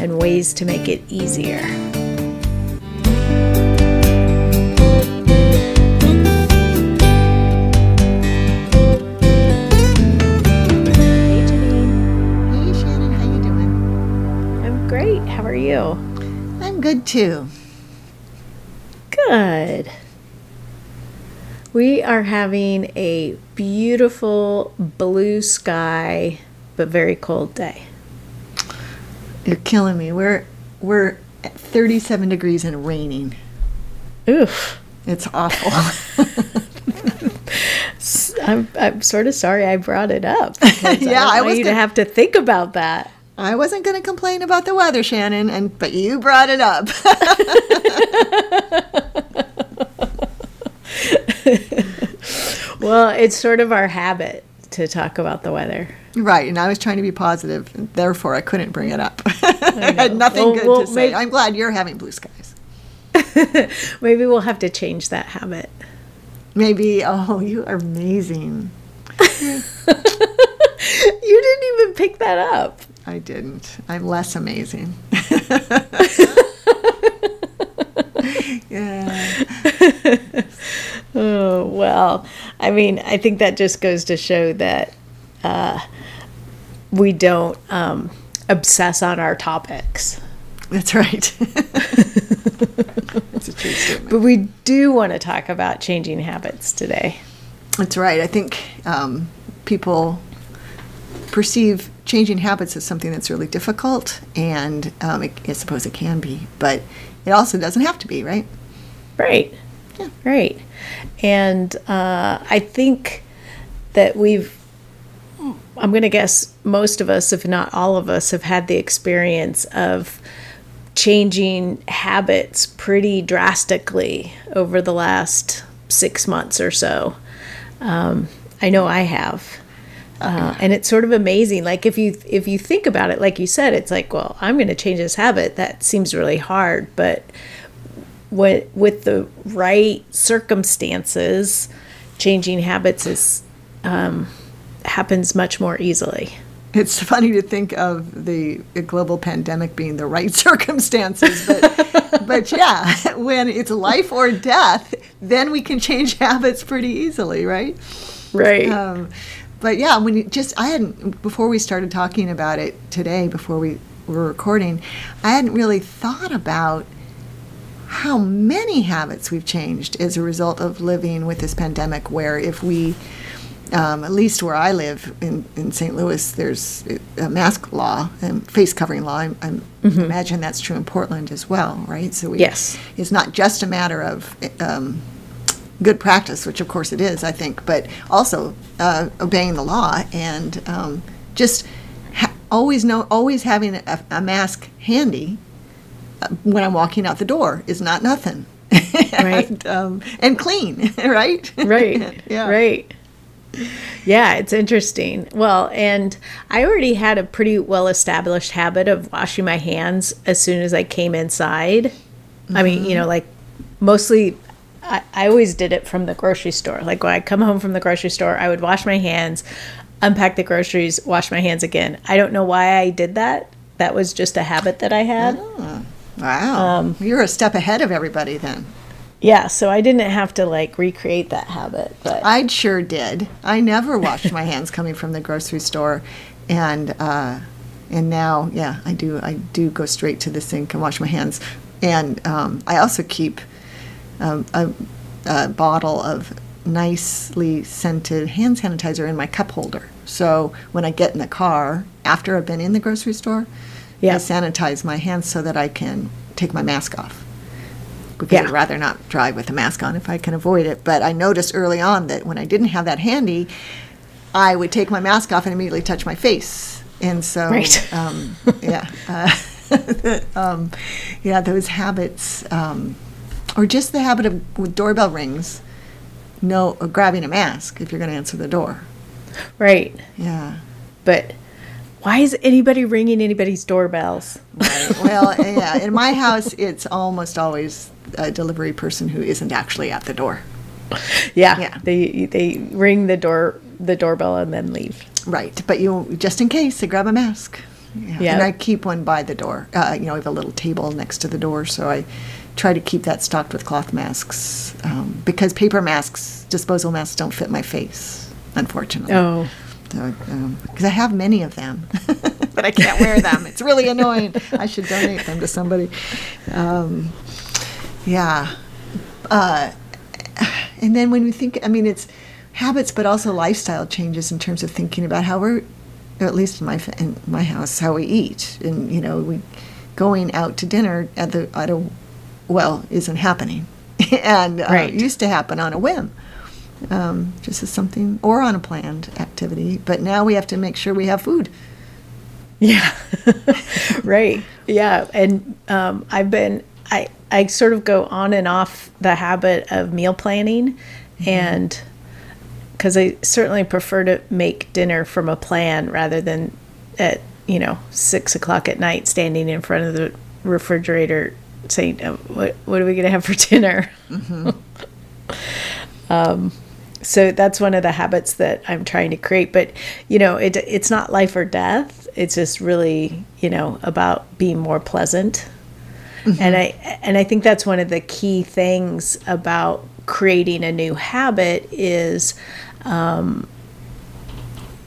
and ways to make it easier. Hey Janine, Hey Shannon, how you doing? I'm great. How are you? I'm good too. Good. We are having a beautiful blue sky but very cold day. You're killing me. We're we're at 37 degrees and raining. Oof. It's awful. I'm, I'm sort of sorry I brought it up. Yeah, I, I was you to gonna- have to think about that. I wasn't going to complain about the weather, Shannon, and but you brought it up. Well, it's sort of our habit to talk about the weather. right, and I was trying to be positive, and therefore I couldn't bring it up. I, had nothing Well, good well, to say. may- I'm glad you're having blue skies. Maybe we'll have to change that habit. Maybe, oh, you are amazing. You didn't even pick that up. I didn't. I'm less amazing. yeah. Oh, well, I mean, I think that just goes to show that uh, we don't um, obsess on our topics. That's right. It's a true statement. But we do want to talk about changing habits today. That's right. I think um, people perceive changing habits as something that's really difficult, and um, it, I suppose it can be, but it also doesn't have to be, right? Right. Yeah. Right. And uh, I think that we've, I'm going to guess most of us, if not all of us, have had the experience of changing habits pretty drastically over the last six months or so. Um, I know I have. Uh, and it's sort of amazing. Like if you if you think about it, like you said, it's like, well, I'm going to change this habit. That seems really hard, but with with the right circumstances, changing habits is um, happens much more easily. It's funny to think of the global pandemic being the right circumstances, but but yeah, when it's life or death, then we can change habits pretty easily, right? Right. Um, but yeah, when you just I hadn't before we started talking about it today, before we were recording, I hadn't really thought about how many habits we've changed as a result of living with this pandemic. Where if we um, at least where I live in, in St. Louis, there's a mask law and face covering law. I, I imagine that's true in Portland as well, right? So we, Yes. it's not just a matter of um, good practice, which of course it is, I think, but also uh, obeying the law and um, just ha- always know, always having a, a mask handy uh, when I'm walking out the door is not nothing. Right. and, um, and clean, right? right. yeah. Right. Yeah, it's interesting. Well, and I already had a pretty well established habit of washing my hands as soon as I came inside. I mean, you know, like mostly I, I always did it from the grocery store. Like when I come home from the grocery store, I would wash my hands, unpack the groceries, wash my hands again. I don't know why I did that. That was just a habit that I had. Wow. Um, You're a step ahead of everybody then. Yeah, so I didn't have to like recreate that habit, but I sure did. I never washed my hands coming from the grocery store, and uh, and now, yeah, I do. I do go straight to the sink and wash my hands, and um, I also keep um, a, a bottle of nicely scented hand sanitizer in my cup holder. So when I get in the car after I've been in the grocery store, Yeah. I sanitize my hands so that I can take my mask off. Because Yeah. I'd rather not drive with a mask on if I can avoid it. But I noticed early on that when I didn't have that handy, I would take my mask off and immediately touch my face. And so, Right. um, yeah. Uh, um, yeah, those habits, um, or just the habit of with doorbell rings, no, uh, grabbing a mask if you're going to answer the door. Right. Yeah. But why is anybody ringing anybody's doorbells? Right. Well, yeah. In my house, it's almost always a delivery person who isn't actually at the door. Yeah. Yeah. They they ring the door the doorbell and then leave. Right. But you just in case, they grab a mask. Yeah. Yeah. And I keep one by the door. Uh, you know, I have a little table next to the door, so I try to keep that stocked with cloth masks um, because paper masks, disposable masks, don't fit my face, unfortunately. Oh. Because I have many of them, but I can't wear them. It's really annoying. I should donate them to somebody. Um, yeah. Uh, and then when we think, I mean, it's habits, but also lifestyle changes in terms of thinking about how we're, or at least in my in my house, how we eat, and you know, we going out to dinner at the at a well isn't happening, and uh, Right. used to happen on a whim, um, just as something or on a planned activity. But now we have to make sure we have food. Yeah. right. Yeah. And um, I've been, I, I sort of go on and off the habit of meal planning. And because I certainly prefer to make dinner from a plan rather than at, you know, six o'clock at night standing in front of the refrigerator saying, "Oh, what, what are we going to have for dinner? um, so that's one of the habits that I'm trying to create. But you know, it it's not life or death. It's just really you know about being more pleasant. And I and I think that's one of the key things about creating a new habit is, um,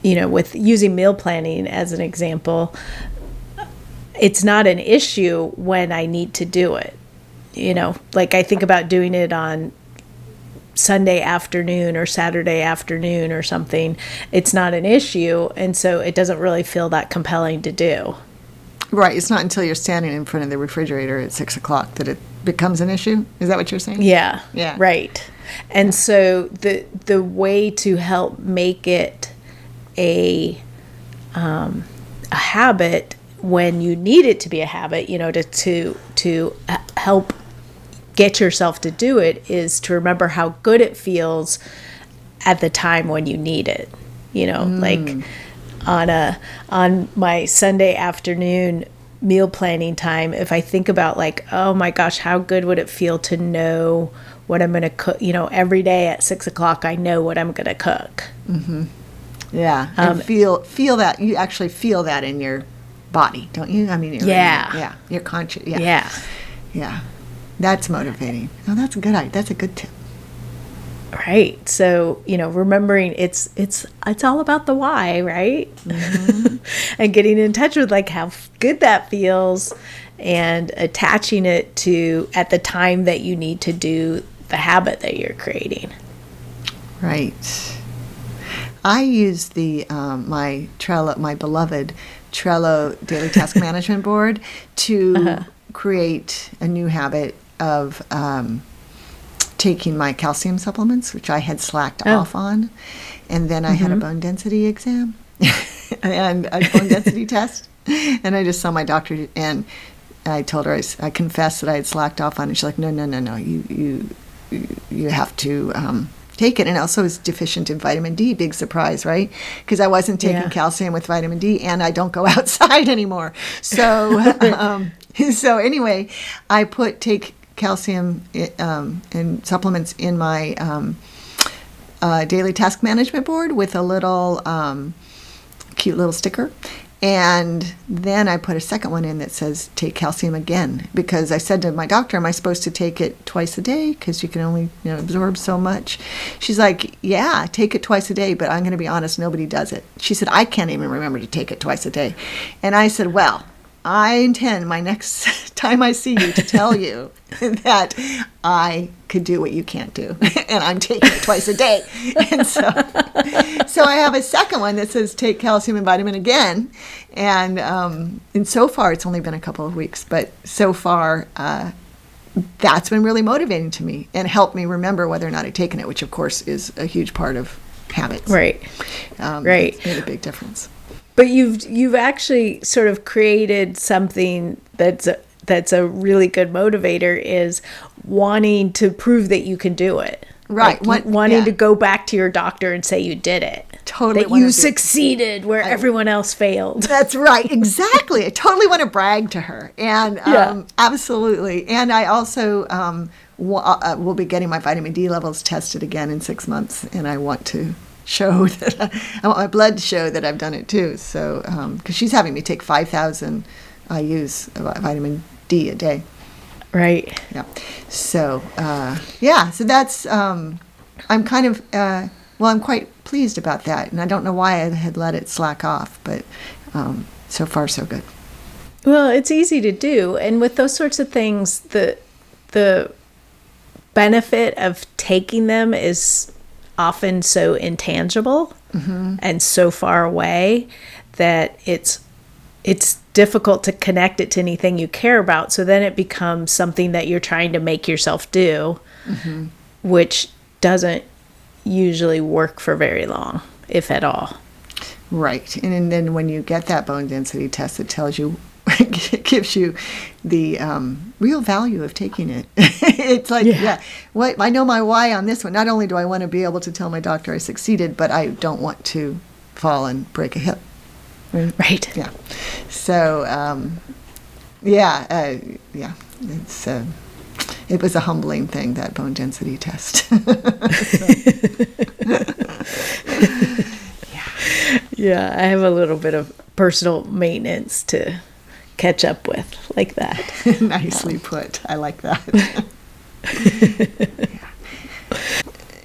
you know, with using meal planning as an example. It's not an issue when I need to do it. You know, like I think about doing it on Sunday afternoon or Saturday afternoon or something, it's not an issue. And so it doesn't really feel that compelling to do. Right. It's not until you're standing in front of the refrigerator at six o'clock that it becomes an issue. Is that what you're saying? Yeah. Yeah. Right. And so the the way to help make it a um, a habit when you need it to be a habit, you know, to to to help get yourself to do it is to remember how good it feels at the time when you need it. You know, like on a on my Sunday afternoon meal planning time, if I think about like, oh my gosh, how good would it feel to know what I'm gonna cook? You know, every day at six o'clock, I know what I'm gonna cook. Mhm. Yeah. Um, and feel feel that you actually feel that in your body, don't you? I mean, Yeah. yeah. You're conscious. Yeah. Yeah. Yeah. That's motivating. Oh, that's a good idea. That's a good tip. Right. So, you know, remembering it's it's it's all about the why, right? and getting in touch with like how good that feels and attaching it to at the time that you need to do the habit that you're creating. Right. I use the um, my Trello, my beloved Trello daily task management board to create a new habit of um, taking my calcium supplements, which I had slacked Oh. off on, and then I had a bone density exam and a bone density test, and I just saw my doctor and I told her I, I, confessed that I had slacked off on it. She's like, no, no, no, no, you you you- you have to um, take it. And also, I was deficient in vitamin D. Big surprise, right? Because I wasn't taking Yeah. calcium with vitamin D, and I don't go outside anymore. So, um, so anyway, I put take calcium um, and supplements in my um, uh, daily task management board with a little um, cute little sticker. And then I put a second one in that says take calcium again because I said to my doctor, Am I supposed to take it twice a day? Because you can only you know, absorb so much. She's like, Yeah, take it twice a day, but I'm going to be honest, nobody does it. She said, I can't even remember to take it twice a day. And I said, Well, I intend my next time I see you to tell you that I could do what you can't do, and I'm taking it twice a day. And so, so I have a second one that says take calcium and vitamin again, and um, and so far it's only been a couple of weeks, but so far. Uh, that's been really motivating to me and helped me remember whether or not I'd taken it, which of course is a huge part of habits. Right. Um, Right. Made a big difference. But you've you've actually sort of created something that's a, that's a really good motivator is wanting to prove that you can do it. Right, Like, want- wanting yeah. to go back to your doctor and say you did it. Totally That you succeeded where everyone else failed. That's right, exactly. I totally want to brag to her, and um, Yeah. absolutely. And I also um, uh, will be getting my vitamin D levels tested again in six months, and I want to show that I, I want my blood to show that I've done it too. So, because she's having me take five thousand IU's of vitamin D a day. Right. Yeah. So uh, yeah, so that's um, I'm kind of uh, well, I'm quite pleased about that, and I don't know why I had let it slack off, but um, so far so good. Well, it's easy to do, and with those sorts of things, the the benefit of taking them is often so intangible and so far away that it's it's difficult to connect it to anything you care about. So then it becomes something that you're trying to make yourself do, which doesn't usually work for very long, if at all. Right, and, then when you get that bone density test, it tells you. It gives you the um, real value of taking it. it's like, Yeah. yeah, what I know my why on this one. Not only do I want to be able to tell my doctor I succeeded, but I don't want to fall and break a hip. Right. Yeah. So, um, yeah, uh, yeah, it's uh, it was a humbling thing that bone density test. Yeah. yeah, I have a little bit of personal maintenance to catch up with, like that. Nicely put. I like that.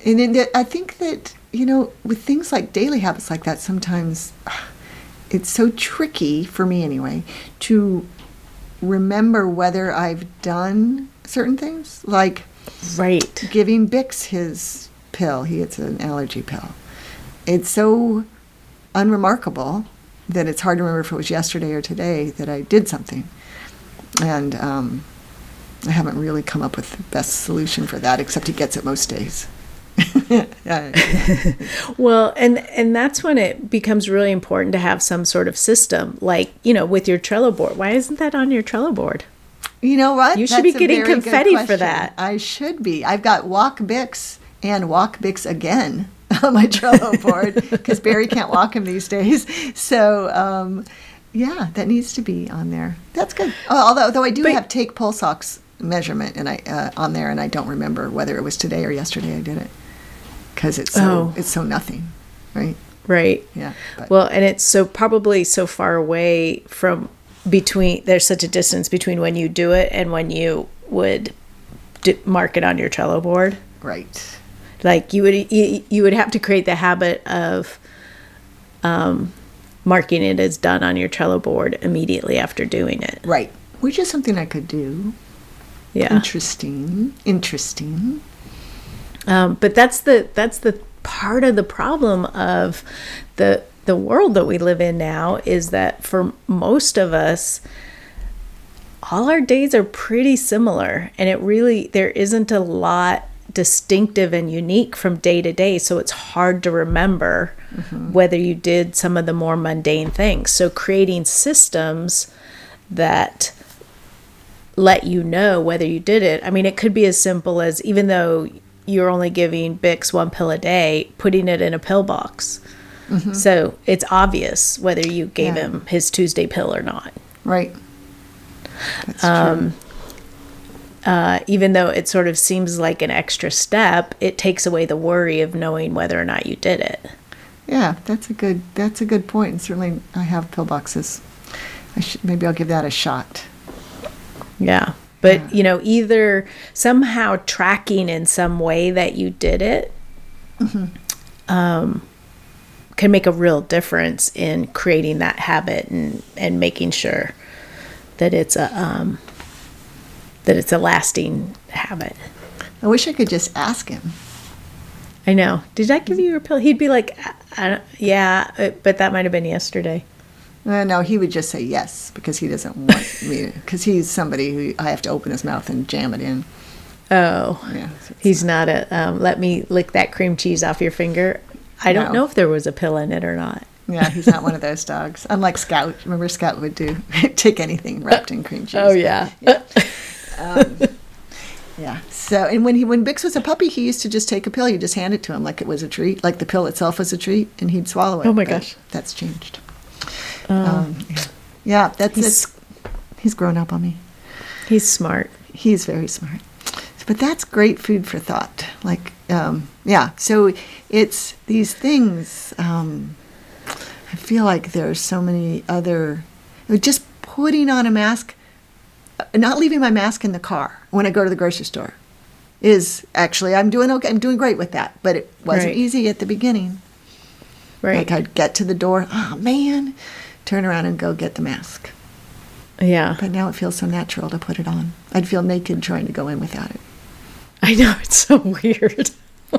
And then I think that you know, with things like daily habits like that, sometimes it's so tricky for me anyway to remember whether I've done certain things, like Right. giving Bix his pill. He gets an allergy pill. It's so unremarkable that it's hard to remember if it was yesterday or today that I did something. And um, I haven't really come up with the best solution for that, except he gets it most days. Well, and and that's when it becomes really important to have some sort of system, like you know, with your Trello board. Why isn't that on your Trello board? You know what? You should be That's a getting confetti for that. I should be. I've got Walk Bix and Walk Bix again on my Trello board because Barry can't walk him these days. So, um, yeah, that needs to be on there. That's good. Oh, although, though I do But- have take pulse ox measurement and I uh, on there, and I don't remember whether it was today or yesterday I did it because it's so Oh. it's so nothing, right? Right. Yeah. but- Well, and it's so probably so far away from between. There's such a distance between when you do it and when you would mark it on your Trello board. right. Like you would you, you would have to create the habit of um, marking it as done on your Trello board immediately after doing it. Right. Which is something I could do. Yeah. Interesting. Interesting. Um, but that's the that's the part of the problem of the the world that we live in now is that for most of us all our days are pretty similar and it really there isn't a lot distinctive and unique from day to day so it's hard to remember whether you did some of the more mundane things so creating systems that let you know whether you did it. I mean, it could be as simple as even though you're only giving Bix one pill a day, putting it in a pill box. So it's obvious whether you gave Yeah. him his Tuesday pill or not. Right. That's Um, true. Uh, even though it sort of seems like an extra step, it takes away the worry of knowing whether or not you did it. Yeah, that's a good that's a good point. And certainly, I have pill boxes. I should, maybe I'll give that a shot. Yeah. But, Yeah. you know, either somehow tracking in some way that you did it um, can make a real difference in creating that habit and, and making sure that it's a um, that it's a lasting habit. I wish I could just ask him. I know. Did I give you your pill? He'd be like, I, I don't, yeah, but that might have been yesterday. Uh, no, he would just say yes because he doesn't want me. Because he's somebody who I have to open his mouth and jam it in. Oh, Yeah, so he's not a um, let me lick that cream cheese off your finger. I don't No. know if there was a pill in it or not. Yeah, he's not one of those dogs. Unlike Scout. Remember, Scout would do take anything wrapped in cream cheese. Oh yeah. Yeah. So, and when he when Bix was a puppy, he used to just take a pill. You just hand it to him like it was a treat, like the pill itself was a treat, and he'd swallow it. Oh my But gosh. that's changed. um, yeah. yeah, that's He's- he's, he's grown up on me. He's smart. He's very smart. But that's great food for thought. Like, um, yeah. So it's these things. Um, I feel like there's so many other. Just putting on a mask, uh, not leaving my mask in the car when I go to the grocery store, is actually I'm doing okay. I'm doing great with that. But it wasn't Right. easy at the beginning. Right. Like I'd get to the door, oh man, turn around and go get the mask. yeah. But now it feels so natural to put it on. I'd feel naked trying to go in without it. I know it's so weird.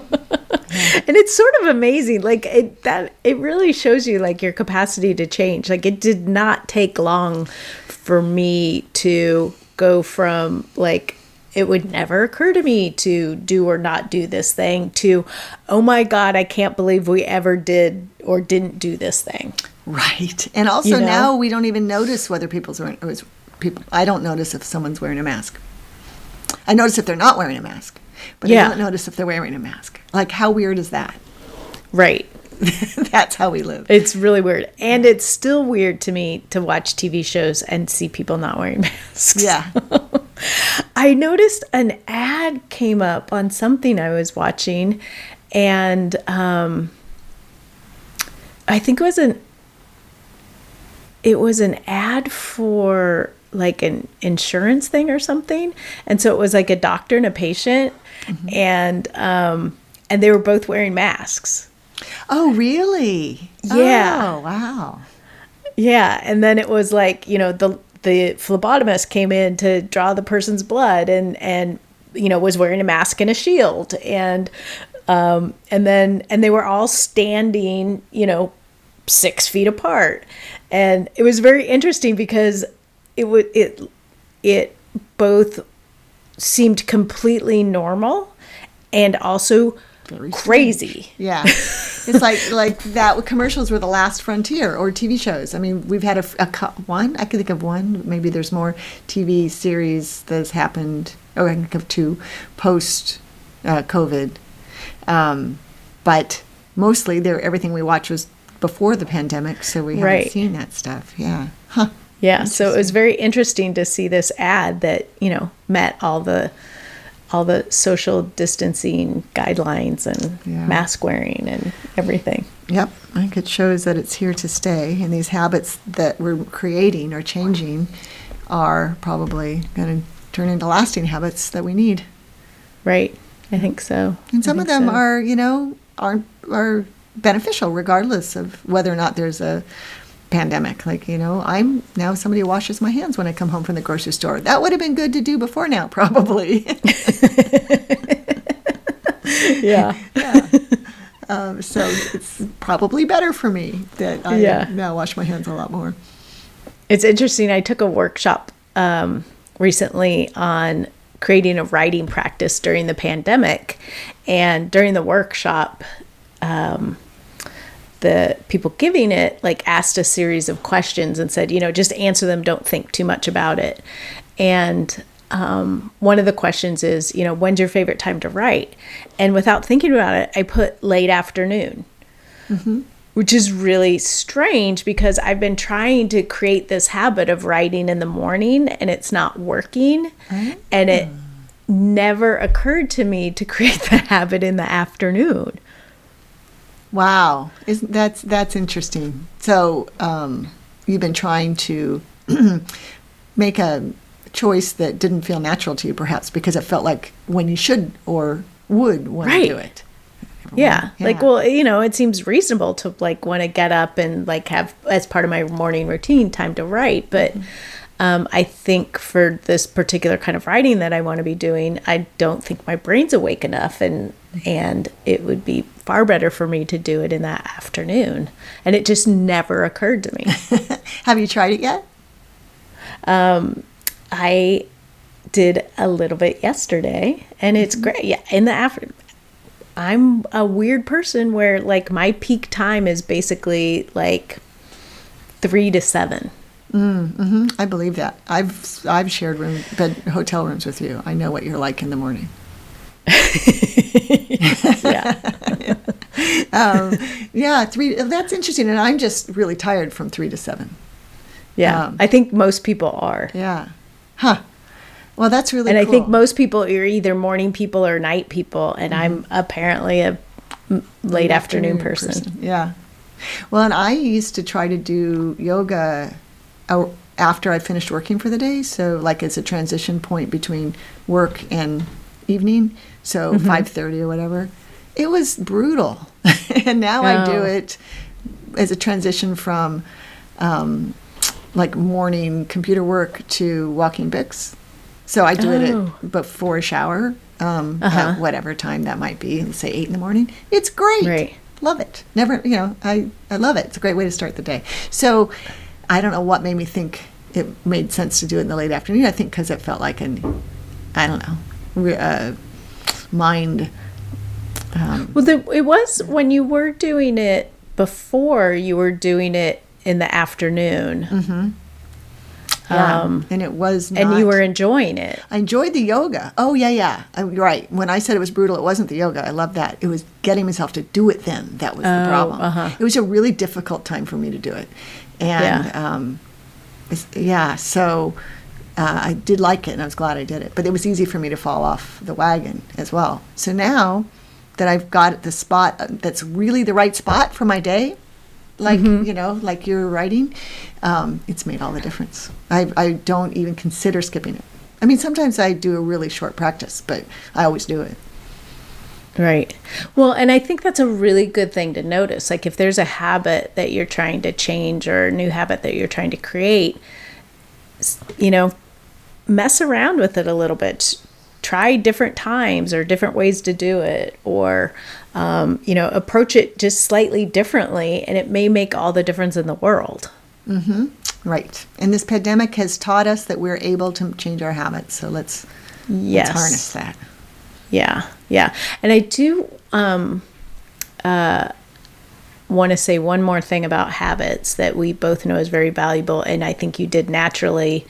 and it's sort of amazing like it that it really shows you like your capacity to change. Like it did not take long for me to go from like it would never occur to me to do or not do this thing to oh my god, I can't believe we ever did or didn't do this thing. Right. And also You know? now we don't even notice whether people's wearing oh, or is people I don't notice if someone's wearing a mask. I notice if they're not wearing a mask. But Yeah. I don't notice if they're wearing a mask. Like how weird is that? Right. That's how we live. It's really weird. And it's still weird to me to watch TV shows and see people not wearing masks. Yeah. I noticed an ad came up on something I was watching, and um, I think it was an it was an ad for like an insurance thing or something, and so it was like a doctor and a patient, and um, and they were both wearing masks. Oh, really? Yeah. Oh, wow. Yeah, and then it was like you know the the phlebotomist came in to draw the person's blood and and you know was wearing a mask and a shield and um and then and they were all standing you know six feet apart and it was very interesting because it would it it both seemed completely normal and also Very crazy Yeah, it's like like that. Commercials were the last frontier, or TV shows. I mean, we've had a, a one. I can think of one. Maybe there's more TV series that's happened. Oh, I can think of two post uh, COVID. Um, but mostly, there everything we watched was before the pandemic, so we haven't Right. seen that stuff. Yeah, huh? Yeah, so it was very interesting to see this ad that you know met all the all the social distancing guidelines and Yeah. mask wearing and everything. Yep, I think it shows that it's here to stay, and these habits that we're creating or changing are probably going to turn into lasting habits that we need. Right? I think so. And some of them so. are, you know, are are beneficial regardless of whether or not there's a pandemic. Like, you know, I'm now somebody who washes my hands when I come home from the grocery store. That would have been good to do before now, probably. yeah. um, so it's probably better for me that I Yeah. now wash my hands a lot more. It's interesting. I took a workshop um, recently on creating a writing practice during the pandemic. And during the workshop, um, the people giving it like asked a series of questions and said, you know, just answer them, don't think too much about it. And um, one of the questions is, you know, when's your favorite time to write? And without thinking about it, I put late afternoon which is really strange because I've been trying to create this habit of writing in the morning and it's not working. And it never occurred to me to create the habit in the afternoon. Wow, Isn't, that's that's interesting. So um, you've been trying to make a choice that didn't feel natural to you, perhaps because it felt like when you should or would want Right. to do it. Yeah. Like, well, you know, it seems reasonable to like want to get up and like have as part of my morning routine time to write. But um, I think for this particular kind of writing that I want to be doing, I don't think my brain's awake enough. And, and it would be far better for me to do it in that afternoon. And it just never occurred to me. Have you tried it yet? Um, I did a little bit yesterday and it's mm-hmm. great. Yeah. In the after, I'm a weird person where like my peak time is basically like three to seven. Mm, mm-hmm. I believe that. I've I've shared room bed hotel rooms with you. I know what you're like in the morning. Yeah. Um, yeah, three. That's interesting, and I'm just really tired from three to seven. Yeah. Um, I think most people are. Yeah, huh. Well, that's really. And I think most people are either morning people or night people. And I'm apparently a late afternoon, person. Yeah. Well, and I used to try to do yoga uh, after I finished working for the day. So, like, as a transition point between work and evening. So, Mm-hmm. 5.30 or whatever. It was brutal. and now I do Oh. it as a transition from um, like morning computer work to walking Bix. So I do it Oh. at before a shower, um, Uh-huh. at whatever time that might be, say eight in the morning. It's great. Right. Love it. Never, you know, I, I love it. It's a great way to start the day. So I don't know what made me think it made sense to do it in the late afternoon. I think because it felt like an, I don't know, re- uh, mind. Um, Well, the, it was when you were doing it before, you were doing it in the afternoon. yeah. Um, and it was not, and you were enjoying it. I enjoyed the yoga. Oh yeah, yeah. I, you're right. When I said it was brutal, it wasn't the yoga. I love that. It was getting myself to do it. Then that was the Oh, problem. uh-huh. It was a really difficult time for me to do it, and Yeah. um, yeah. So uh, I did like it, and I was glad I did it. But it was easy for me to fall off the wagon as well. So now that I've got the spot uh, that's really the right spot for my day, like you know, like you're writing, um, it's made all the difference. I, I don't even consider skipping it. I mean, sometimes I do a really short practice, but I always do it. Right. Well, and I think that's a really good thing to notice. Like if there's a habit that you're trying to change or a new habit that you're trying to create, you know, mess around with it a little bit. Try different times or different ways to do it, or, um, you know, approach it just slightly differently, and it may make all the difference in the world. Right. And this pandemic has taught us that we're able to change our habits. So let's, Yes. let's harness that. Yeah, yeah. And I do um, uh, want to say one more thing about habits that we both know is very valuable, and I think you did naturally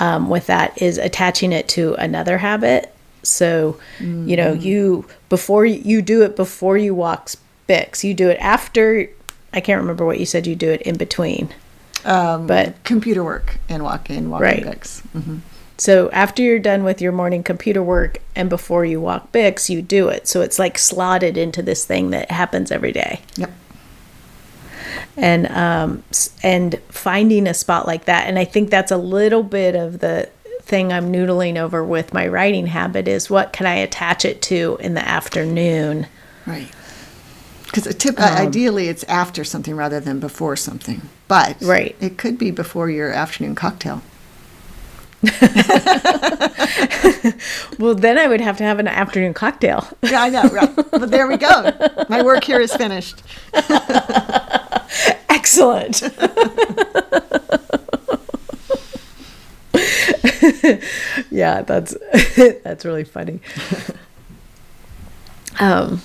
um, with that is attaching it to another habit. So, you know, you before you, do it before you walk Bix, you do it after. I can't remember what you said. You do it in between. Um, But- computer work and walking, walking Right. Bix. hmm So after you're done with your morning computer work and before you walk Bix, you do it. So it's like slotted into this thing that happens every day. Yep. And um and finding a spot like that. And I think that's a little bit of the thing I'm noodling over with my writing habit is what can I attach it to in the afternoon? Right. Because tip, Um, ideally, it's after something rather than before something. But Right. it could be before your afternoon cocktail. Well, then I would have to have an afternoon cocktail. Yeah, I know. Right. but there we go. My work here is finished. Excellent. yeah, that's that's really funny. Um,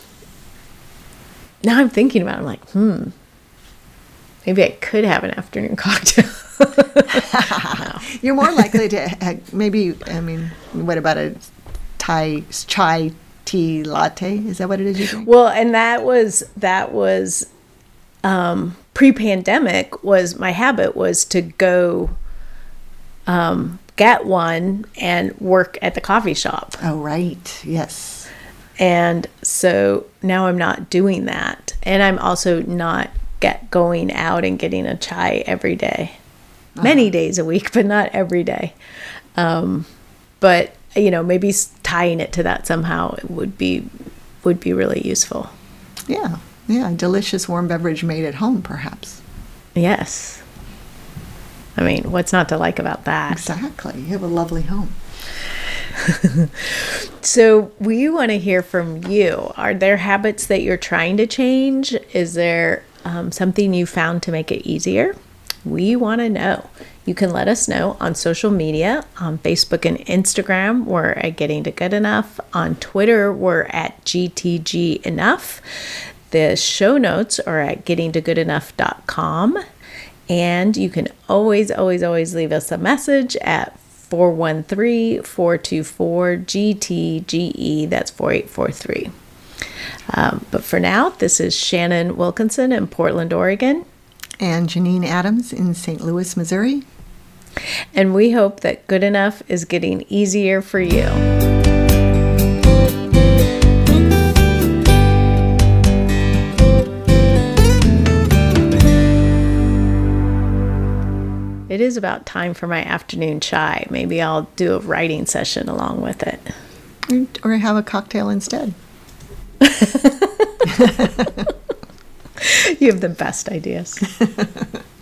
now I'm thinking about. It, I'm like, hmm, maybe I could have an afternoon cocktail. You're more likely to ha- maybe. I mean, what about a Thai chai tea latte? Is that what it is you drink? well, and that was that was um, pre-pandemic. Was my habit was to go um, get one and work at the coffee shop. Oh, right. Yes. And so now I'm not doing that. And I'm also not get going out and getting a chai every day. Many days a week, but not every day. Um, but you know, maybe tying it to that somehow would be would be really useful. Yeah. Yeah. A delicious warm beverage made at home, perhaps. Yes. I mean, what's not to like about that? Exactly. You have a lovely home. So, we want to hear from you. Are there habits that you're trying to change? Is there um, something you found to make it easier? We want to know. You can let us know on social media on Facebook and Instagram. We're at Getting to Good Enough. On Twitter, we're at GTG Enough. The show notes are at gettingtogoodenough.com. And you can always, always, always leave us a message at 413 424 GTGE. That's 4843. Um, but for now, this is Shannon Wilkinson in Portland, Oregon. And Janine Adams in St. Louis, Missouri. And we hope that good enough is getting easier for you. It is about time for my afternoon chai. Maybe I'll do a writing session along with it. Or have a cocktail instead. You have the best ideas.